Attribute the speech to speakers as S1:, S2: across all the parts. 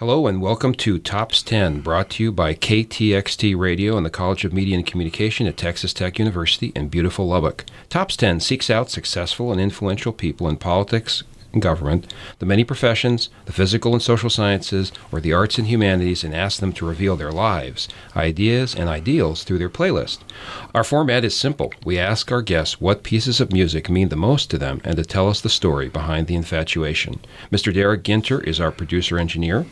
S1: Hello and welcome to Tops 10, brought to you by KTXT Radio and the College of Media and Communication at Texas Tech University in beautiful Lubbock. Tops 10 seeks out successful and influential people in politics, and government, the many professions, the physical and social sciences, or the arts and humanities, and ask them to reveal their lives, ideas, and ideals through their playlist. Our format is simple. We ask our guests what pieces of music mean the most to them and to tell us the story behind the infatuation. Mr. Derek Ginter is our producer engineer.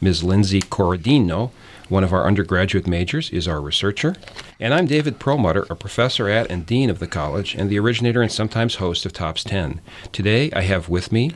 S1: Ms. Lindsay Corradino one of our undergraduate majors is our researcher. And I'm David Perlmutter, a professor at and dean of the college, and the originator and sometimes host of Tops 10. Today I have with me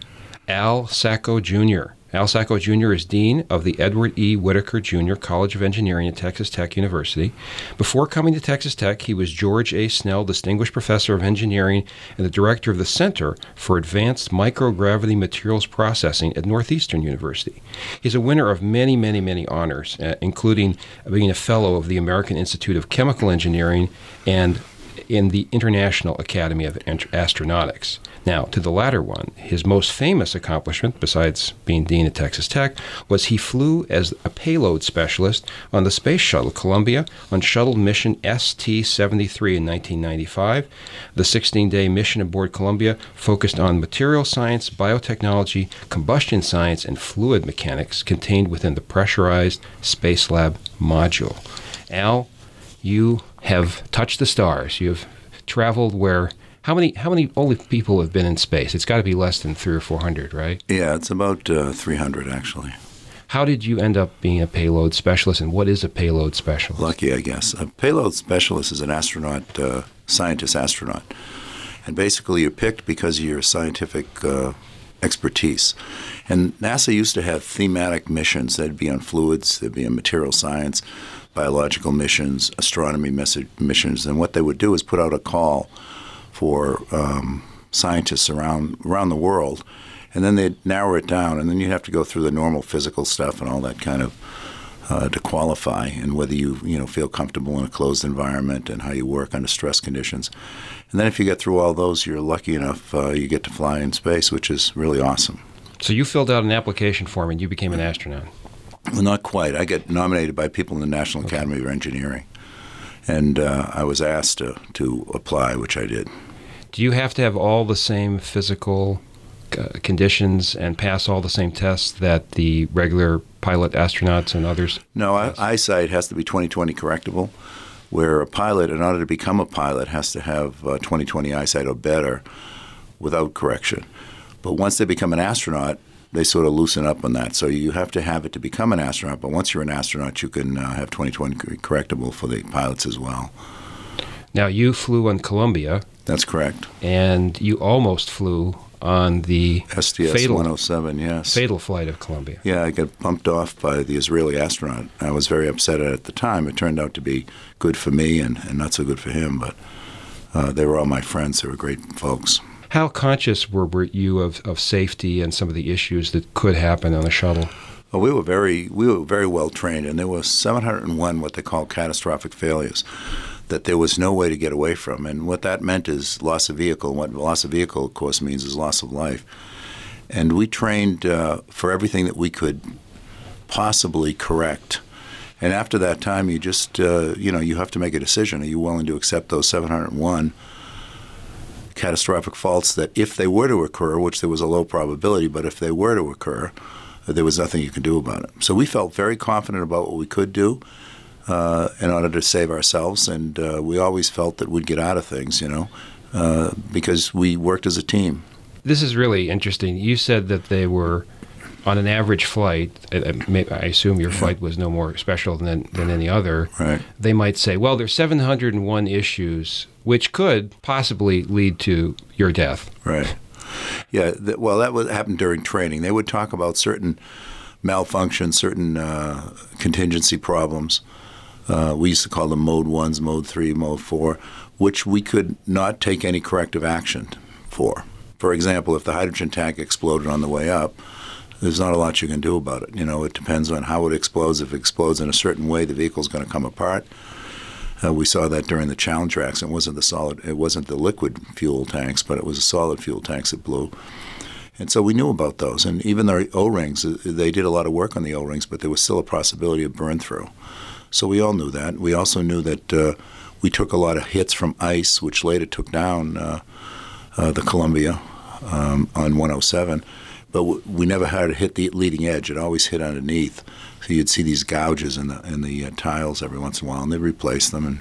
S1: Al Sacco Jr. Al Sacco Jr. is Dean of the Edward E. Whitaker Jr. College of Engineering at Texas Tech University. Before coming to Texas Tech, he was George A. Snell Distinguished Professor of Engineering and the Director of the Center for Advanced Microgravity Materials Processing at Northeastern University. He's a winner of many, many, many honors, uh, including being a Fellow of the American Institute of Chemical Engineering and in the International Academy of Astronautics. Now, to the latter one, his most famous accomplishment, besides being dean at Texas Tech, was he flew as a payload specialist on the Space Shuttle Columbia on shuttle mission ST 73 in 1995. The 16 day mission aboard Columbia focused on material science, biotechnology, combustion science, and fluid mechanics contained within the pressurized Space Lab module. Al, you have touched the stars. You have traveled where how many how many only people have been in space? It's got to be less than three or four hundred, right?
S2: Yeah, it's about uh, three hundred actually.
S1: How did you end up being a payload specialist, and what is a payload specialist?
S2: Lucky, I guess. A payload specialist is an astronaut, uh, scientist astronaut, and basically you're picked because of your scientific uh, expertise. And NASA used to have thematic missions. They'd be on fluids, they'd be on material science, biological missions, astronomy missions, and what they would do is put out a call for um, scientists around around the world, and then they'd narrow it down, and then you'd have to go through the normal physical stuff and all that kind of uh, to qualify, and whether you you know feel comfortable in a closed environment and how you work under stress conditions, and then if you get through all those, you're lucky enough uh, you get to fly in space, which is really awesome.
S1: So you filled out an application form and you became an astronaut.
S2: Well, not quite. I get nominated by people in the National okay. Academy of Engineering, and uh, I was asked to, to apply, which I did.
S1: Do you have to have all the same physical uh, conditions and pass all the same tests that the regular pilot astronauts and others?
S2: No, I, eyesight has to be 20/20 correctable. Where a pilot, in order to become a pilot, has to have 20/20 uh, eyesight or better without correction. But once they become an astronaut, they sort of loosen up on that. So you have to have it to become an astronaut. But once you're an astronaut, you can uh, have 2020 correctable for the pilots as well.
S1: Now you flew on Columbia.
S2: That's correct.
S1: And you almost flew on the
S2: STS fatal, 107, yes.
S1: Fatal flight of Columbia.
S2: Yeah, I got bumped off by the Israeli astronaut. I was very upset at at the time. It turned out to be good for me and, and not so good for him, but uh, they were all my friends. They were great folks.
S1: How conscious were, were you of, of safety and some of the issues that could happen on a shuttle?
S2: Well, we were very we were very well trained, and there were 701 what they call catastrophic failures that there was no way to get away from. And what that meant is loss of vehicle. What loss of vehicle, of course, means is loss of life. And we trained uh, for everything that we could possibly correct. And after that time, you just uh, you know you have to make a decision. Are you willing to accept those 701? Catastrophic faults that if they were to occur, which there was a low probability, but if they were to occur, there was nothing you could do about it. So we felt very confident about what we could do uh, in order to save ourselves, and uh, we always felt that we'd get out of things, you know, uh, because we worked as a team.
S1: This is really interesting. You said that they were on an average flight, I assume your flight was no more special than, than any other.
S2: Right.
S1: They might say, well, there's 701 issues, which could possibly lead to your death.
S2: Right. Yeah. Th- well, that would happen during training. They would talk about certain malfunctions, certain uh, contingency problems. Uh, we used to call them mode ones, mode three, mode four, which we could not take any corrective action for. For example, if the hydrogen tank exploded on the way up, there's not a lot you can do about it. You know, it depends on how it explodes. If it explodes in a certain way, the vehicle's going to come apart. Uh, we saw that during the Challenger accident. It wasn't the solid, it wasn't the liquid fuel tanks, but it was the solid fuel tanks that blew. And so we knew about those. And even the O rings, uh, they did a lot of work on the O rings, but there was still a possibility of burn through. So we all knew that. We also knew that uh, we took a lot of hits from ice, which later took down uh, uh, the Columbia um, on 107. But w- we never had it hit the leading edge. It always hit underneath. So you'd see these gouges in the in the uh, tiles every once in a while, and they'd replace them. And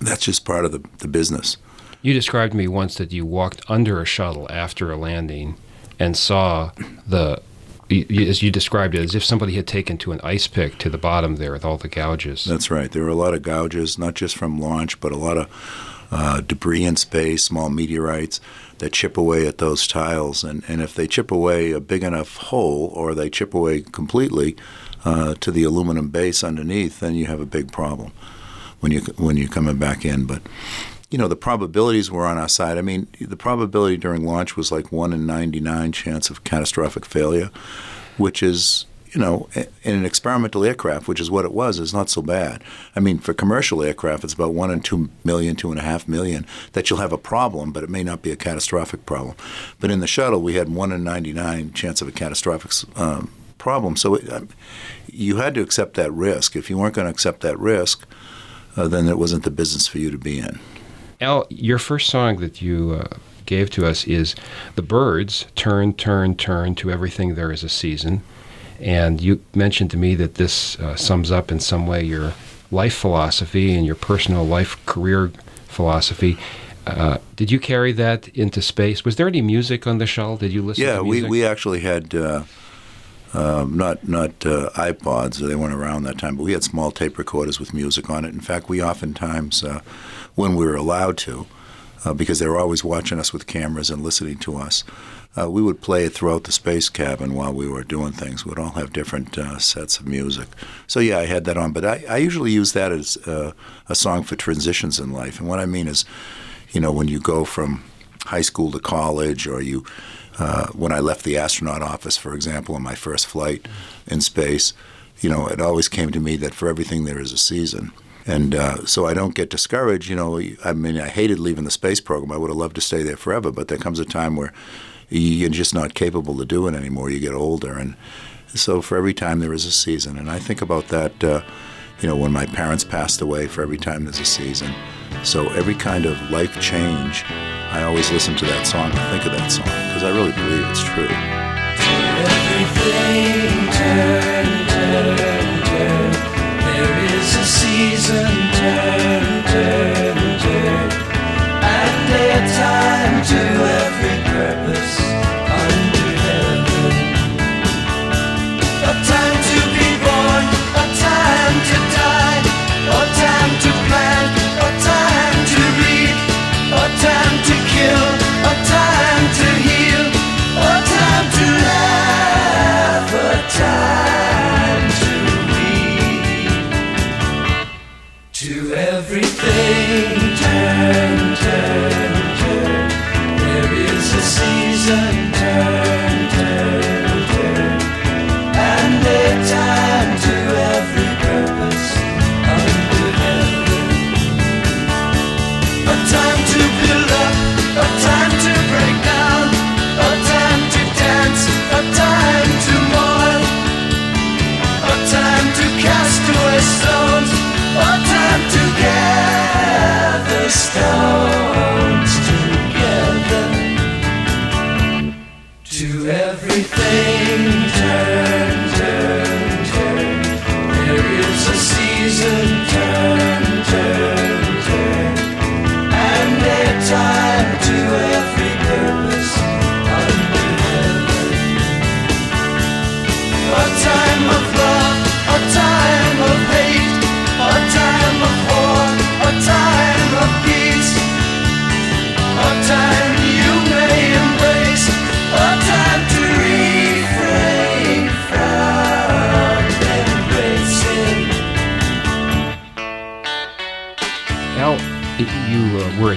S2: that's just part of the, the business.
S1: You described to me once that you walked under a shuttle after a landing and saw the, as you described it, as if somebody had taken to an ice pick to the bottom there with all the gouges.
S2: That's right. There were a lot of gouges, not just from launch, but a lot of uh, debris in space, small meteorites that chip away at those tiles. And, and if they chip away a big enough hole or they chip away completely uh, to the aluminum base underneath, then you have a big problem when you when you're coming back in. But you know the probabilities were on our side. I mean, the probability during launch was like one in 99 chance of catastrophic failure, which is you know, in an experimental aircraft, which is what it was, is not so bad. I mean, for commercial aircraft, it's about one in two million, two and a half million that you'll have a problem, but it may not be a catastrophic problem. But in the shuttle, we had one in 99 chance of a catastrophic um, problem. So it, um, you had to accept that risk. If you weren't going to accept that risk, uh, then it wasn't the business for you to be in.
S1: Al, your first song that you uh, gave to us is The Byrds Turn, Turn, Turn to Everything There Is a Season. And you mentioned to me that this uh, sums up in some way your life philosophy and your personal life career philosophy. Uh, did you carry that into space? Was there any music on the shuttle? Did you listen?
S2: Yeah, we we actually had uh, um, not not uh, iPods. They weren't around that time, but we had small tape recorders with music on it. In fact, we oftentimes, uh, when we were allowed to, uh, because they were always watching us with cameras and listening to us, uh, we would play it throughout the space cabin while we were doing things. We'd all have different uh, sets of music. So yeah, I had that on, but I, I usually use that as uh, a song for transitions in life. And what I mean is, you know, when you go from high school to college, or you, uh, when I left the astronaut office, for example, on my first flight in space, you know, it always came to me that for everything there is a season. And uh, so I don't get discouraged. You know, I mean, I hated leaving the space program. I would have loved to stay there forever, but there comes a time where you're just not capable to do it anymore. You get older, and so for every time there is a season, and I think about that. Uh, you know, when my parents passed away, for every time there's a season. So every kind of life change, I always listen to that song and think of that song because I really believe it's true. Everything turn, turn, turn. There is a season,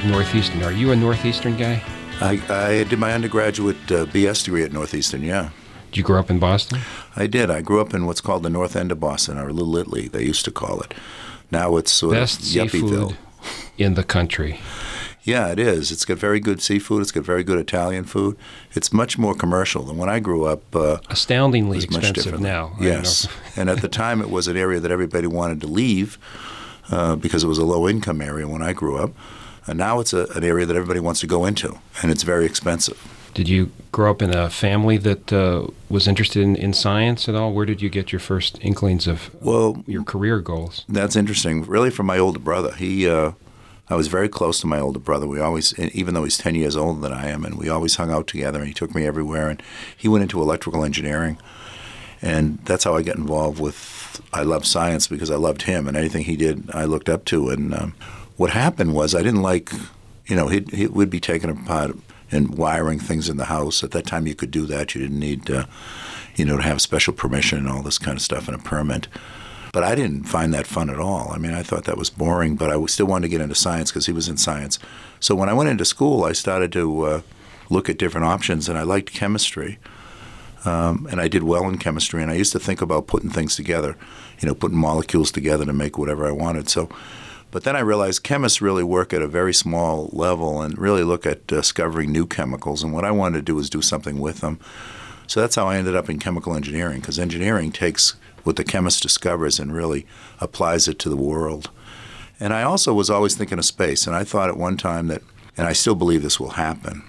S1: Northeastern. Are you a Northeastern guy?
S2: I, I did my undergraduate uh, BS degree at Northeastern, yeah.
S1: Did you grow up in Boston?
S2: I did. I grew up in what's called the North End of Boston, or Little Italy, they used to call it. Now it's sort
S1: Best
S2: of Yuppie
S1: seafood in the country.
S2: Yeah, it is. It's got very good seafood. It's got very good Italian food. It's much more commercial than when I grew up. Uh,
S1: Astoundingly expensive now.
S2: Yes, and at the time it was an area that everybody wanted to leave uh, because it was a low income area when I grew up. And now it's a, an area that everybody wants to go into, and it's very expensive.
S1: Did you grow up in a family that uh, was interested in, in science at all? Where did you get your first inklings of
S2: Well,
S1: your career goals?
S2: That's interesting. Really, from my older brother. He, uh, I was very close to my older brother. We always, even though he's ten years older than I am, and we always hung out together. And he took me everywhere. And he went into electrical engineering, and that's how I got involved with. I love science because I loved him, and anything he did, I looked up to. And um, what happened was, I didn't like, you know, he he would be taking apart and wiring things in the house. At that time, you could do that. You didn't need, uh, you know, to have special permission and all this kind of stuff and a permit. But I didn't find that fun at all. I mean, I thought that was boring, but I still wanted to get into science because he was in science. So when I went into school, I started to uh, look at different options, and I liked chemistry. Um, and I did well in chemistry, and I used to think about putting things together, you know, putting molecules together to make whatever I wanted. So, but then I realized chemists really work at a very small level and really look at discovering new chemicals. And what I wanted to do was do something with them. So that's how I ended up in chemical engineering, because engineering takes what the chemist discovers and really applies it to the world. And I also was always thinking of space, and I thought at one time that, and I still believe this will happen,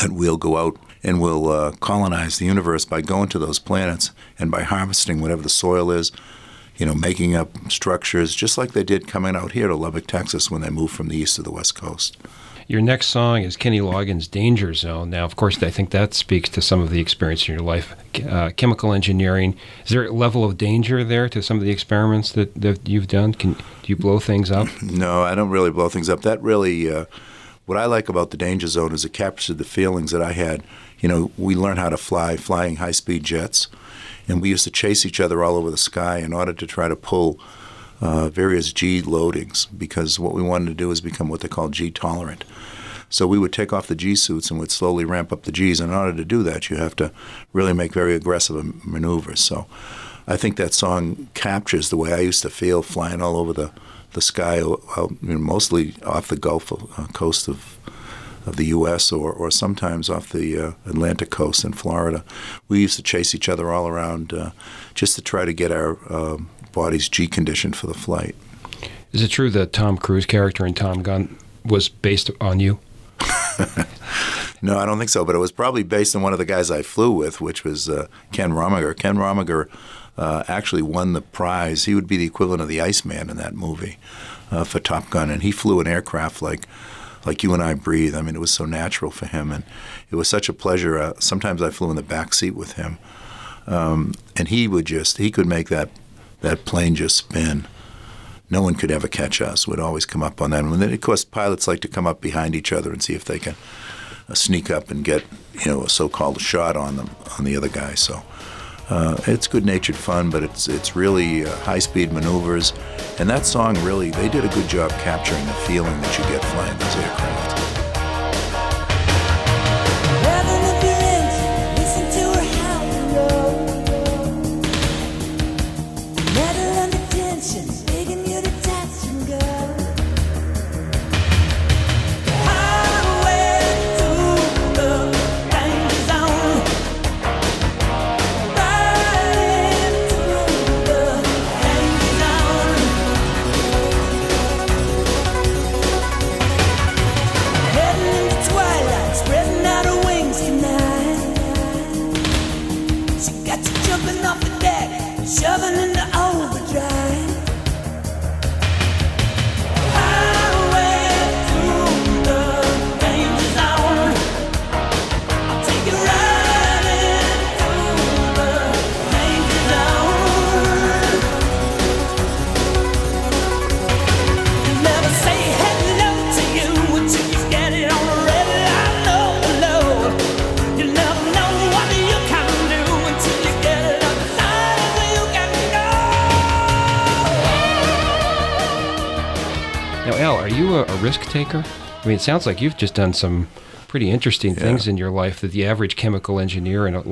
S2: that we'll go out and we'll uh, colonize the universe by going to those planets and by harvesting whatever the soil is, you know, making up structures, just like they did coming out here to Lubbock, Texas, when they moved from the east to the west coast.
S1: Your next song is Kenny Loggins' Danger Zone. Now, of course, I think that speaks to some of the experience in your life. Uh, chemical engineering, is there a level of danger there to some of the experiments that, that you've done? Can, do you blow things up?
S2: No, I don't really blow things up. That really, uh, what I like about the danger zone is it captured the feelings that I had. You know, we learned how to fly, flying high speed jets, and we used to chase each other all over the sky in order to try to pull uh, various G loadings because what we wanted to do is become what they call G tolerant. So we would take off the G suits and would slowly ramp up the Gs. And in order to do that, you have to really make very aggressive maneuvers. So I think that song captures the way I used to feel flying all over the, the sky, uh, mostly off the Gulf uh, coast of of the U.S. or, or sometimes off the uh, Atlantic coast in Florida. We used to chase each other all around uh, just to try to get our uh, bodies G conditioned for the flight.
S1: Is it true that Tom Cruise character in Top Gun was based on you?
S2: No, I don't think so. But it was probably based on one of the guys I flew with, which was uh, Ken Rominger. Ken Rominger uh, actually won the prize. He would be the equivalent of the Iceman in that movie uh, for Top Gun, and he flew an aircraft like like you and I breathe. I mean, it was so natural for him, and it was such a pleasure. Uh, sometimes I flew in the back seat with him, um, and he would just he could make that that plane just spin. No one could ever catch us. We'd always come up on that. And then, of course, pilots like to come up behind each other and see if they can uh, sneak up and get you know a so-called shot on them on the other guy. So uh, it's good-natured fun, but it's it's really uh, high-speed maneuvers. And that song really they did a good job capturing the feeling that you get flying those aircraft.
S1: I mean, it sounds like you've just done some pretty interesting
S2: Yeah.
S1: things in your life that the average chemical engineer and uh,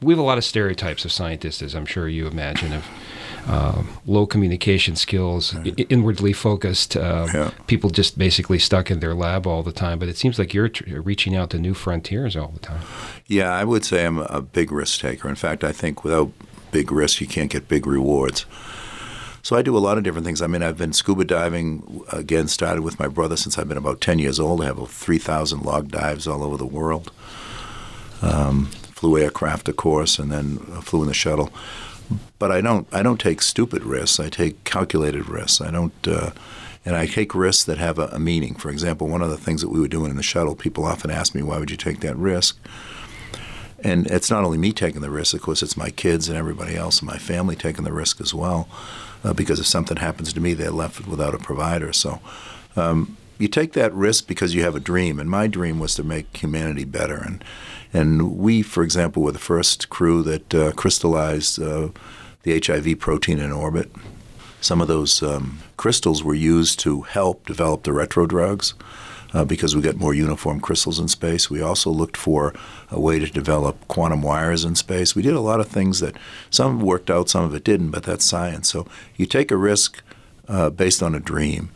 S1: we have a lot of stereotypes of scientists, as I'm sure you imagine, of um, low communication skills, i- inwardly focused, uh,
S2: Yeah.
S1: people just basically stuck in their lab all the time. But it seems like you're tr- reaching out to new frontiers all the time.
S2: Yeah, I would say I'm a- a big risk taker. In fact, I think without big risk, you can't get big rewards. So I do a lot of different things. I mean, I've been scuba diving again. Started with my brother since I've been about ten years old. I have three thousand log dives all over the world. Um, flew aircraft, of course, and then uh, flew in the shuttle. But I don't. I don't take stupid risks. I take calculated risks. I don't. Uh, and I take risks that have a, a meaning. For example, one of the things that we were doing in the shuttle, people often ask me, "Why would you take that risk?" And it's not only me taking the risk, of course, it's my kids and everybody else in my family taking the risk as well. Uh, because if something happens to me, they're left without a provider. So um, you take that risk because you have a dream. And my dream was to make humanity better. And, and we, for example, were the first crew that uh, crystallized uh, the HIV protein in orbit. Some of those um, crystals were used to help develop the retro drugs uh, because we got more uniform crystals in space. We also looked for a way to develop quantum wires in space. We did a lot of things that some worked out, some of it didn't, but that's science. So you take a risk uh, based on a dream.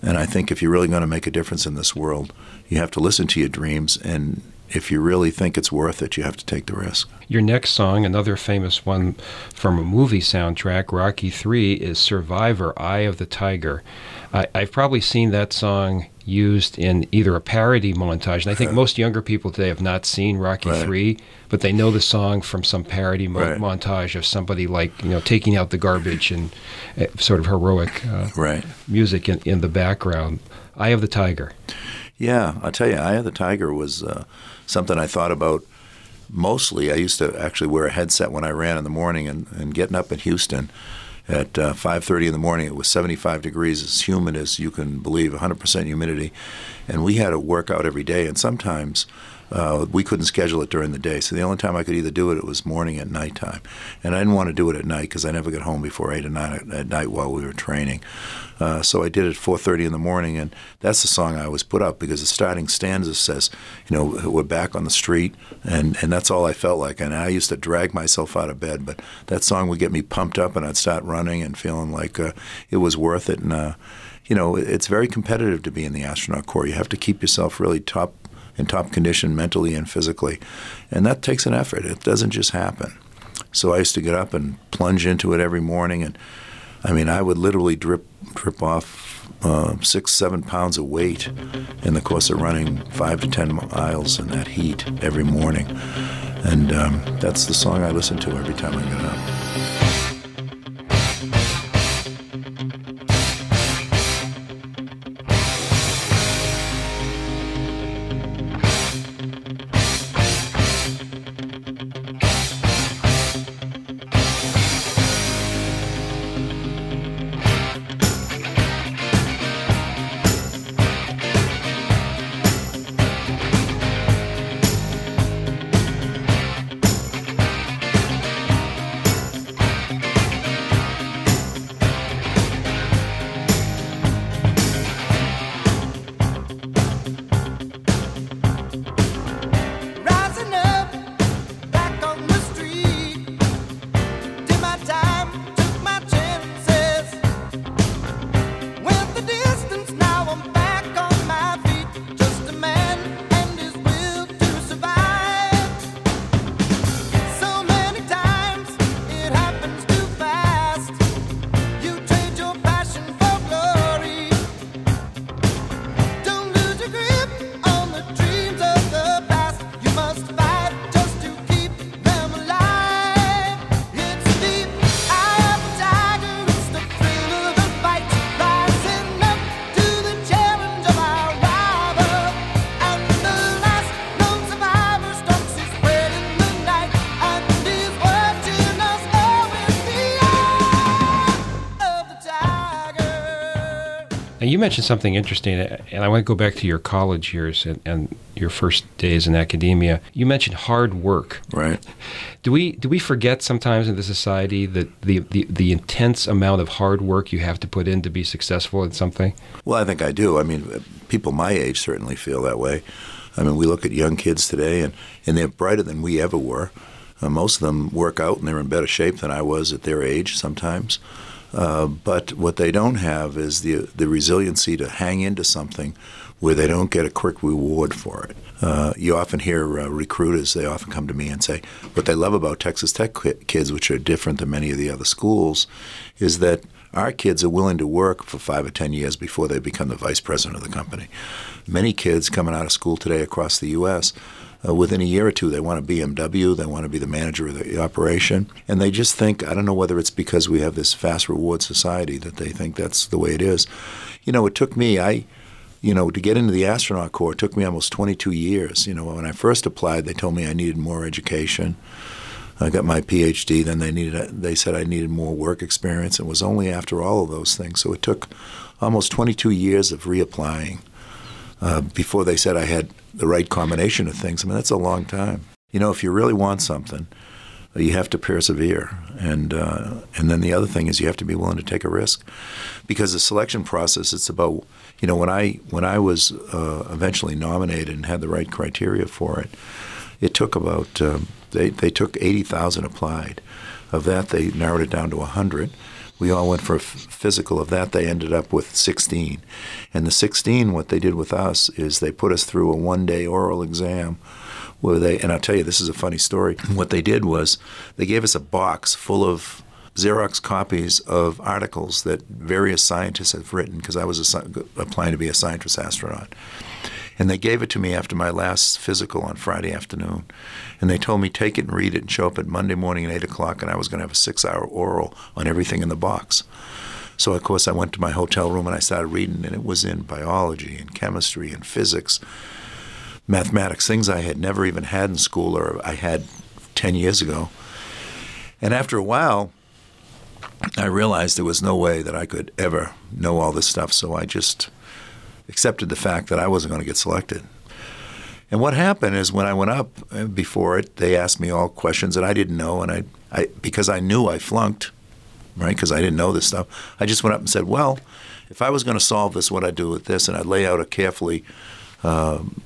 S2: And I think if you're really going to make a difference in this world, you have to listen to your dreams. And if you really think it's worth it, you have to take the risk.
S1: Your next song, another famous one from a movie soundtrack, Rocky Three, is "Survivor: Eye of the Tiger." I, I've probably seen that song used in either a parody montage, and I think most younger people today have not seen Rocky
S2: Right.
S1: Three, but they know the song from some parody mo-
S2: Right.
S1: montage of somebody like you know taking out the garbage and uh, sort of heroic uh,
S2: Right.
S1: music in, in the background. Eye of the Tiger.
S2: Yeah, I'll tell you, Eye of the Tiger was uh, something I thought about mostly. I used to actually wear a headset when I ran in the morning, and, and getting up in Houston at uh, 5:30 in the morning, it was 75 degrees, as humid as you can believe, 100% humidity, and we had to workout every day, and sometimes. Uh, we couldn't schedule it during the day, so the only time I could either do it, it was morning at nighttime, and I didn't want to do it at night because I never got home before eight or nine at, at night while we were training. Uh, so I did it 4:30 in the morning, and that's the song I always put up because the starting stanza says, you know, we're back on the street, and and that's all I felt like. And I used to drag myself out of bed, but that song would get me pumped up, and I'd start running and feeling like uh, it was worth it. And uh, you know, it's very competitive to be in the astronaut corps. You have to keep yourself really top in top condition mentally and physically, and that takes an effort. It doesn't just happen. So I used to get up and plunge into it every morning, and I mean, I would literally drip drip off uh, six, seven pounds of weight in the course of running five to ten miles in that heat every morning, and um, that's the song I listen to every time I get up.
S1: Mentioned something interesting, and I want to go back to your college years and, and your first days in academia. You mentioned hard work.
S2: Right.
S1: Do we do we forget sometimes in the society that the, the, the intense amount of hard work you have to put in to be successful at something?
S2: Well, I think I do. I mean, people my age certainly feel that way. I mean, we look at young kids today, and, and they're brighter than we ever were. Uh, most of them work out and they're in better shape than I was at their age sometimes. Uh, but what they don't have is the the resiliency to hang into something where they don't get a quick reward for it. Uh, you often hear uh, recruiters; they often come to me and say, "What they love about Texas Tech kids, which are different than many of the other schools, is that our kids are willing to work for five or ten years before they become the vice president of the company. Many kids coming out of school today across the U.S uh, within a year or two, they want a BMW, they want to be the manager of the operation. And they just think, I don't know whether it's because we have this fast reward society that they think that's the way it is. You know, it took me, I, you know, to get into the astronaut corps, it took me almost 22 years. You know, when I first applied, they told me I needed more education. I got my PhD. Then they needed. They said I needed more work experience. It was only after all of those things. So it took almost 22 years of reapplying uh, before they said I had the right combination of things. I mean, that's a long time. You know, if you really want something, you have to persevere, and uh, and then the other thing is you have to be willing to take a risk, because the selection process it's about you know when I when I was uh, eventually nominated and had the right criteria for it, it took about um, they they took eighty thousand applied, of that they narrowed it down to hundred. We all went for a f- physical. Of that, they ended up with 16. And the 16, what they did with us is they put us through a one day oral exam where they, and I'll tell you, this is a funny story. What they did was they gave us a box full of Xerox copies of articles that various scientists have written because I was a, applying to be a scientist astronaut. And they gave it to me after my last physical on Friday afternoon. And they told me, take it and read it and show up at Monday morning at 8 o'clock, and I was going to have a six hour oral on everything in the box. So, of course, I went to my hotel room and I started reading, and it was in biology and chemistry and physics, mathematics, things I had never even had in school or I had 10 years ago. And after a while, I realized there was no way that I could ever know all this stuff, so I just accepted the fact that I wasn't going to get selected. And what happened is when I went up uh, before it, they asked me all questions that I didn't know, and I, I because I knew I flunked, right? Because I didn't know this stuff. I just went up and said, "Well, if I was going to solve this, what I'd do with this," and I'd lay out a carefully um,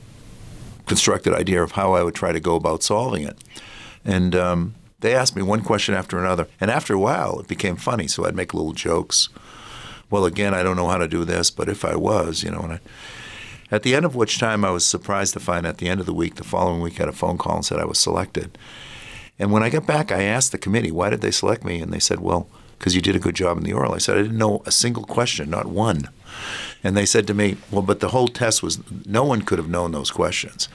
S2: constructed idea of how I would try to go about solving it. And um, they asked me one question after another, and after a while, it became funny. So I'd make little jokes. Well, again, I don't know how to do this, but if I was, you know, and I, at the end of which time I was surprised to find at the end of the week, the following week, I had a phone call and said I was selected. And when I got back, I asked the committee, why did they select me? And they said, well, because you did a good job in the oral. I said, I didn't know a single question, not one. And they said to me, well, but the whole test was, no one could have known those questions.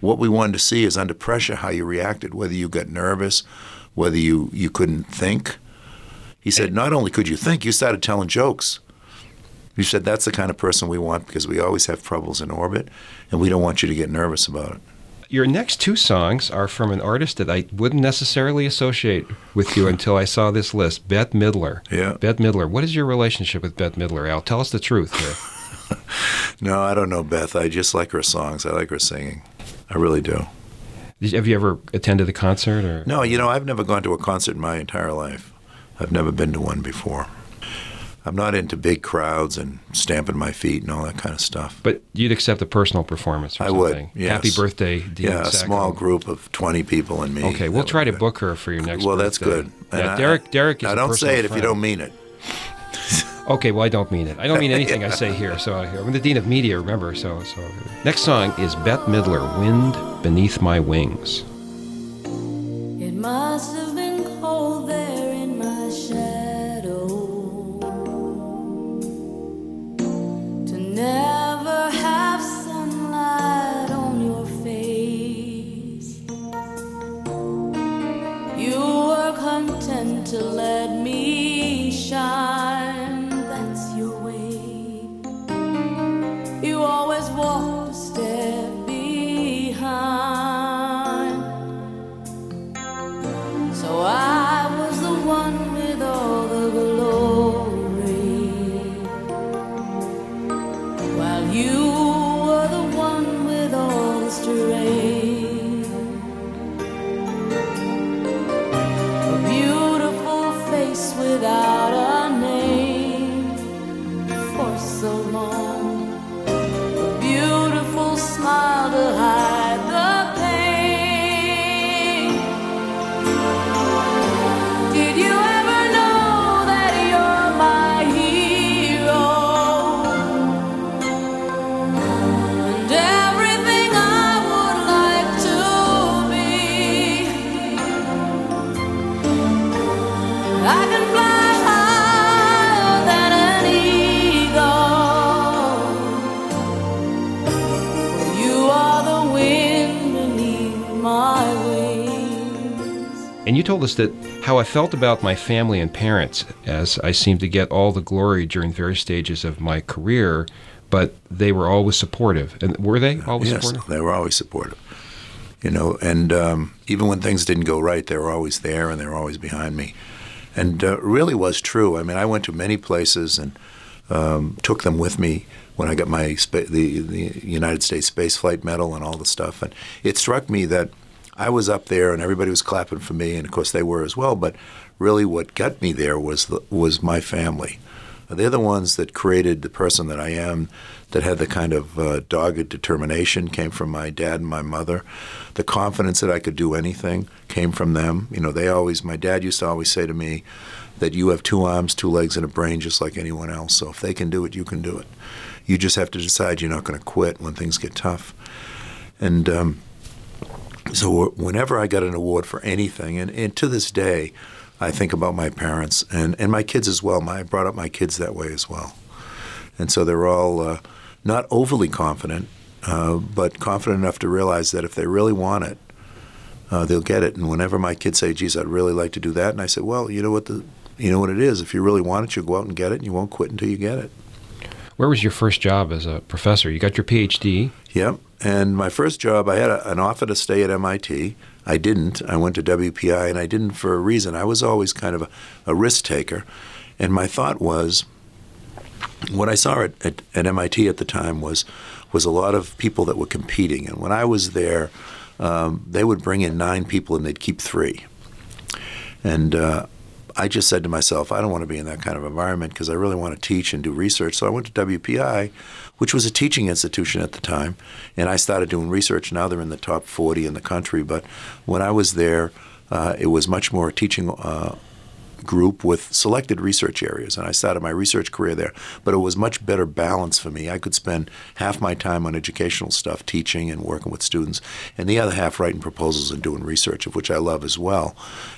S2: What we wanted to see is under pressure how you reacted, whether you got nervous, whether you, you couldn't think. He said, not only could you think, you started telling jokes. You said that's the kind of person we want because we always have troubles in orbit, and we don't want you to get nervous about it.
S1: Your next two songs are from an artist that I wouldn't necessarily associate with you until I saw this list, Beth Midler.
S2: Yeah.
S1: Bette Midler. What is your relationship with Beth Midler, Al? Tell us the truth here.
S2: No, I don't know Beth. I just like her songs. I like her singing. I really do.
S1: Have you ever attended a concert or?
S2: No, you know, I've never gone to a concert in my entire life. I've never been to one before. I'm not into big crowds and stamping my feet and all that kind of stuff.
S1: But you'd accept a personal performance or
S2: I would, yes.
S1: Happy birthday, Dean
S2: yeah, a
S1: Sacco.
S2: small group of 20 people and me.
S1: Okay, we'll try to
S2: good.
S1: book her for your next.
S2: Well, that's
S1: birthday.
S2: good. And
S1: Yeah,
S2: I-
S1: Derek. Derek is. I
S2: don't
S1: personal
S2: say it if you don't mean it.
S1: Okay, well, I don't mean it. I don't mean anything I say here. So uh, I'm the dean of media, remember? So, so next song is Bette Midler, "Wind Beneath My Wings."
S3: It must have been cold there never have sunlight on your face. You were content to let me shine, that's your way. You always walked a step behind. So I all
S1: And you told us that how I felt about my family and parents as I seemed to get all the glory during various stages of my career, but they were always supportive. And were they always
S2: yes,
S1: supportive?
S2: they were always supportive. You know, and um, even when things didn't go right, they were always there and they were always behind me. And uh, really was true. I mean, I went to many places and um, took them with me when I got my spa- the the United States Space Flight Medal and all the stuff. And it struck me that I was up there and everybody was clapping for me, and of course they were as well. But really, what got me there was the, was my family. They're the ones that created the person that I am, that had the kind of uh, dogged determination came from my dad and my mother. The confidence that I could do anything came from them. You know, they always, my dad used to always say to me that you have two arms, two legs, and a brain just like anyone else. So if they can do it, you can do it. You just have to decide you're not going to quit when things get tough. And um, so whenever I got an award for anything, and, and to this day, I think about my parents and, and my kids as well. My, I brought up my kids that way as well. And so they're all uh, not overly confident, uh, but confident enough to realize that if they really want it, uh, they'll get it. And whenever my kids say, "Geez, I'd really like to do that," and I say, "Well, you know what the, you know what it is. If you really want it, you'll go out and get it, and you won't quit until you get it."
S1: Where was your first job as a professor? You got your PhD.
S2: Yep. And my first job, I had a, an offer to stay at MIT. I didn't. I went to WPI, and I didn't for a reason. I was always kind of a, a risk taker. And my thought was, what I saw at, at, at MIT at the time was was a lot of people that were competing. And when I was there, um, they would bring in nine people and they'd keep three. And uh, I just said to myself, I don't want to be in that kind of environment because I really want to teach and do research. So I went to WPI, which was a teaching institution at the time, and I started doing research. Now they're in the top 40 in the country. But when I was there, uh, it was much more a teaching uh, group with selected research areas. And I started my research career there. But it was much better balance for me. I could spend half my time on educational stuff, teaching and working with students, and the other half writing proposals and doing research, of which I love as well.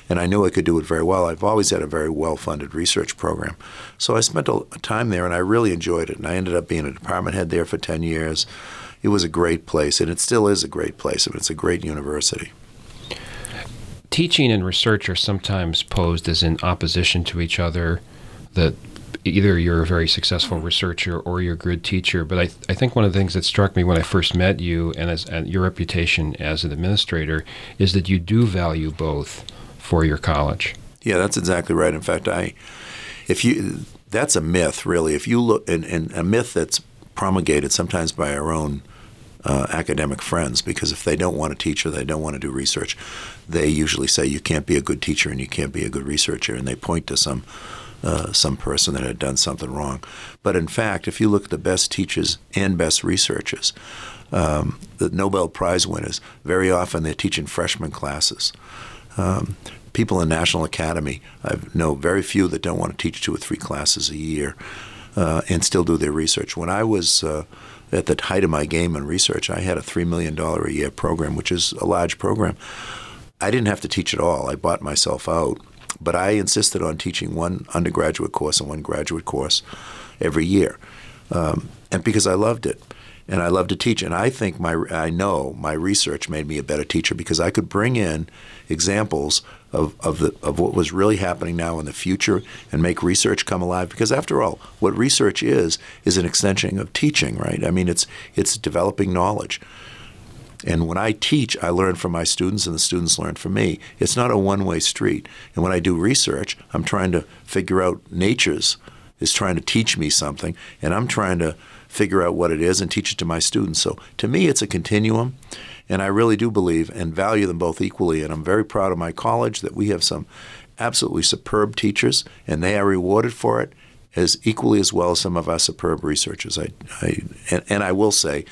S2: And I knew I could do it very well. I've always had a very well funded research program. So I spent a, time there and I really enjoyed it. And I ended up being a department head there for 10 years. It was a great place, and it still is a great place. I mean, it's a great university.
S1: Teaching and research are sometimes posed as in opposition to each other, that either you're a very successful researcher or you're a good teacher. But I, I think one of the things that struck me when I first met you and as and your reputation as an administrator is that you do value both for your college.
S2: Yeah, that's exactly right. In fact, I, if you, that's a myth, really. If you look, and, and a myth that's promulgated sometimes by our own uh, academic friends, because if they don't want to teach or they don't want to do research, they usually say you can't be a good teacher and you can't be a good researcher, and they point to some. Uh, some person that had done something wrong. But in fact, if you look at the best teachers and best researchers, um, the Nobel Prize winners, very often they're teaching freshman classes. Um, people in National Academy, I know very few that don't want to teach two or three classes a year uh, and still do their research. When I was uh, at the height of my game in research, I had a $3 million a year program, which is a large program. I didn't have to teach at all. I bought myself out. But I insisted on teaching one undergraduate course and one graduate course every year. Um, and because I loved it and I love to teach. And I think my I know my research made me a better teacher because I could bring in examples of, of the of what was really happening now in the future and make research come alive. Because after all, what research is is an extension of teaching, right? I mean, it's it's developing knowledge. And when I teach, I learn from my students, and the students learn from me. It's not a one-way street. And when I do research, I'm trying to figure out nature's is trying to teach me something, and I'm trying to figure out what it is and teach it to my students. So to me, it's a continuum, and I really do believe and value them both equally. And I'm very proud of my college that we have some absolutely superb teachers, and they are rewarded for it as equally as well as some of our superb researchers. I, I and, and I will say,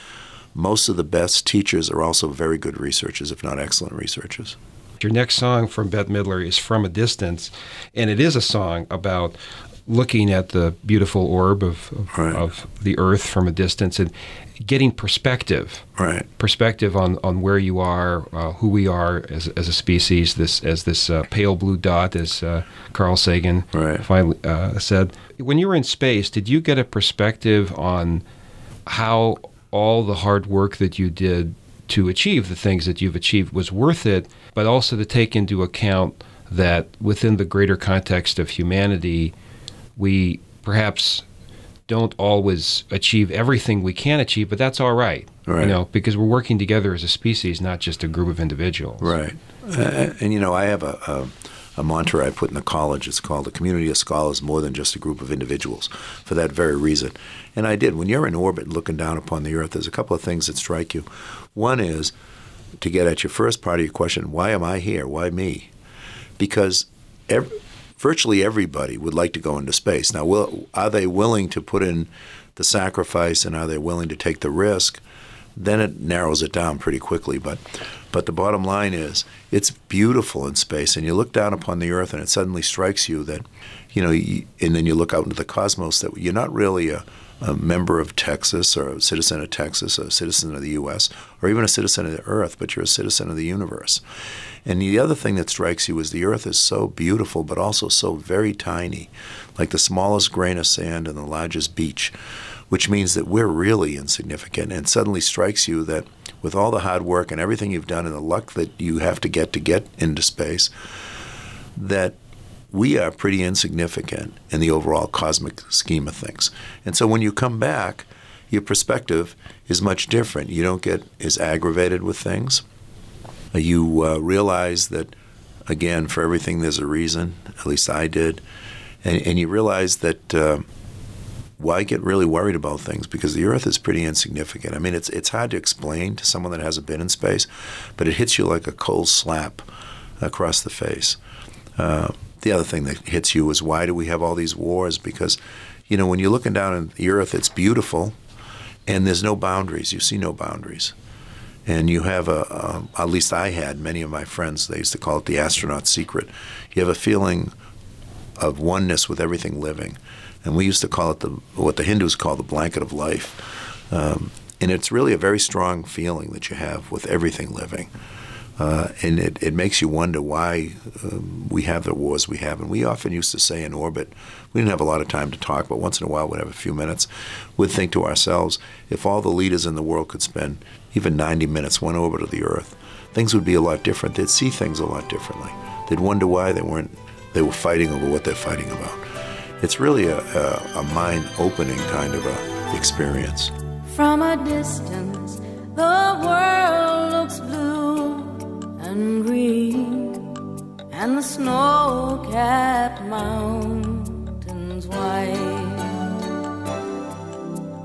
S2: most of the best teachers are also very good researchers, if not excellent researchers.
S1: Your next song from Bette Midler is From a Distance, and it is a song about looking at the beautiful orb of, of,
S2: Right.
S1: of the earth from a distance and getting perspective
S2: Right.
S1: perspective on, on where you are, uh, who we are as, as a species, this as this uh, pale blue dot, as uh, Carl Sagan
S2: Right.
S1: finally uh, said. When you were in space, did you get a perspective on how all the hard work that you did to achieve the things that you've achieved was worth it, but also to take into account that within the greater context of humanity, we perhaps don't always achieve everything we can achieve, but that's all right.
S2: Right.
S1: You know, because we're working together as a species, not just a group of individuals.
S2: Right. Uh, and you know, I have a, a, a mantra I put in the college. It's called a community of scholars more than just a group of individuals for that very reason. And I did. When you're in orbit looking down upon the Earth, there's a couple of things that strike you. One is to get at your first part of your question why am I here? Why me? Because ev- virtually everybody would like to go into space. Now, will, are they willing to put in the sacrifice and are they willing to take the risk? Then it narrows it down pretty quickly. But, but the bottom line is, it's beautiful in space, and you look down upon the Earth, and it suddenly strikes you that, you know, and then you look out into the cosmos that you're not really a, a member of Texas or a citizen of Texas, a citizen of the U.S., or even a citizen of the Earth, but you're a citizen of the universe. And the other thing that strikes you is the Earth is so beautiful, but also so very tiny, like the smallest grain of sand and the largest beach, which means that we're really insignificant. And suddenly strikes you that with all the hard work and everything you've done and the luck that you have to get to get into space, that we are pretty insignificant in the overall cosmic scheme of things. And so when you come back, your perspective is much different. You don't get as aggravated with things. You uh, realize that, again, for everything there's a reason, at least I did. And, and you realize that uh, why get really worried about things? Because the Earth is pretty insignificant. I mean, it's, it's hard to explain to someone that hasn't been in space, but it hits you like a cold slap across the face. Uh, the other thing that hits you is why do we have all these wars? Because, you know, when you're looking down at the Earth, it's beautiful, and there's no boundaries. You see no boundaries, and you have a, a at least I had many of my friends. They used to call it the astronaut secret. You have a feeling of oneness with everything living, and we used to call it the what the Hindus call the blanket of life. Um, and it's really a very strong feeling that you have with everything living. Uh, and it, it makes you wonder why um, we have the wars we have. And we often used to say in orbit, we didn't have a lot of time to talk, but once in a while we'd have a few minutes. We'd think to ourselves, if all the leaders in the world could spend even 90 minutes one orbit of the Earth, things would be a lot different. They'd see things a lot differently. They'd wonder why they weren't they were fighting over what they're fighting about. It's really a, a, a mind-opening kind of a experience.
S3: From a distance, the world looks blue and green, and the snow capped mountains white.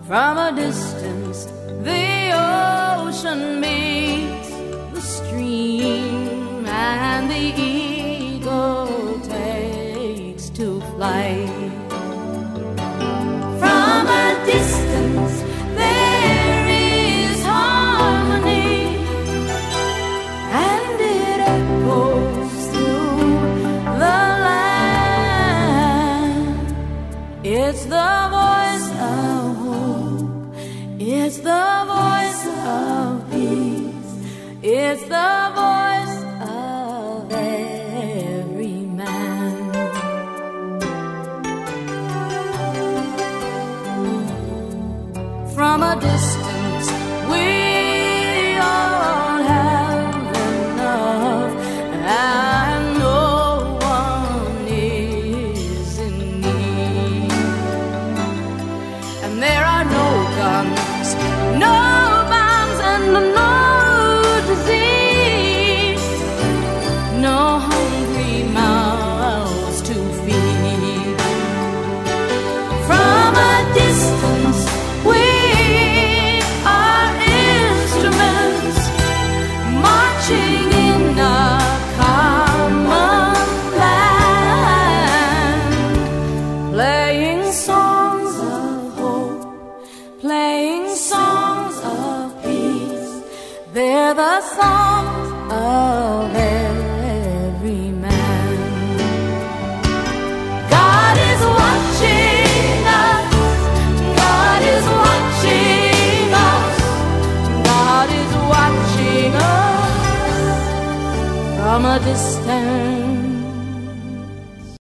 S3: From a distance, the ocean meets the stream, and the eagle takes to flight. It's the voice of every man. from a distance.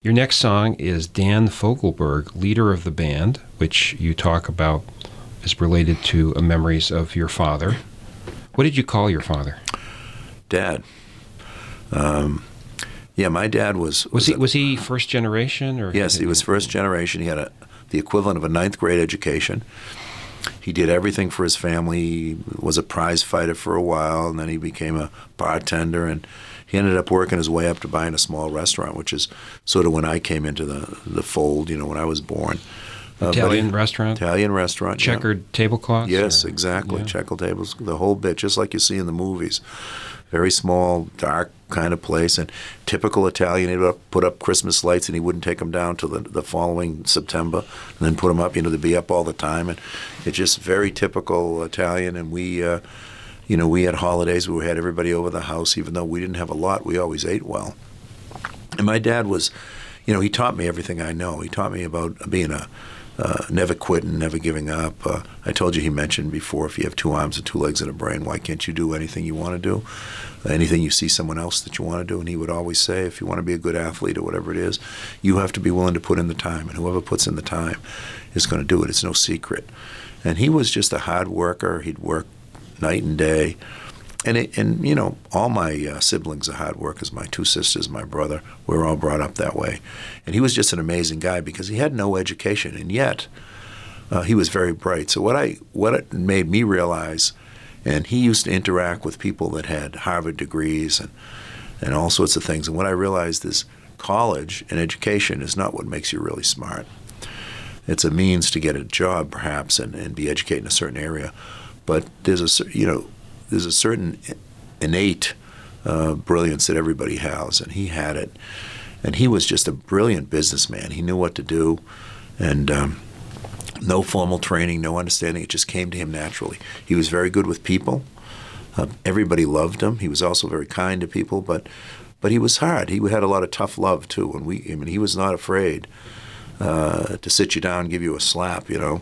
S1: Your next song is Dan Fogelberg, leader of the band, which you talk about is related to memories of your father. What did you call your father?
S2: Dad. Um, yeah, my dad was
S1: Was he
S2: a-
S1: was he first generation or
S2: Yes, he was first generation. He had a, the equivalent of a ninth grade education. He did everything for his family. He was a prize fighter for a while, and then he became a bartender. And he ended up working his way up to buying a small restaurant, which is sort of when I came into the the fold. You know, when I was born. Uh,
S1: Italian
S2: he-
S1: restaurant,
S2: Italian restaurant. yeah.
S1: checkered tablecloths.
S2: Yes,
S1: or-
S2: exactly.
S1: yeah.
S2: Checkle tables, the whole bit, just like you see in the movies. Very small, dark kind of place, and typical Italian. He'd put up Christmas lights, and he wouldn't take them down till the, the following September, and then put them up. You know, they'd be up all the time, and it's just very typical Italian. And we, uh, you know, we had holidays. We had everybody over the house, even though we didn't have a lot. We always ate well. And my dad was, you know, he taught me everything I know. He taught me about being a uh, never quitting, never giving up. Uh, I told you he mentioned before if you have two arms and two legs and a brain, why can't you do anything you want to do? Anything you see someone else that you want to do. And he would always say, if you want to be a good athlete or whatever it is, you have to be willing to put in the time. And whoever puts in the time is going to do it. It's no secret. And he was just a hard worker. He'd work night and day and it, and you know all my uh, siblings are hard workers. My two sisters, my brother, we were all brought up that way, and he was just an amazing guy because he had no education, and yet uh, he was very bright. So what I what it made me realize, and he used to interact with people that had Harvard degrees and and all sorts of things. And what I realized is college and education is not what makes you really smart. It's a means to get a job, perhaps, and, and be educated in a certain area. But there's a you know there's a certain innate uh, brilliance that everybody has, and he had it. And he was just a brilliant businessman. He knew what to do, and um, no formal training, no understanding. It just came to him naturally. He was very good with people. Uh, everybody loved him. He was also very kind to people, but but he was hard. He had a lot of tough love too, and we. I mean, he was not afraid uh, to sit you down give you a slap. You know,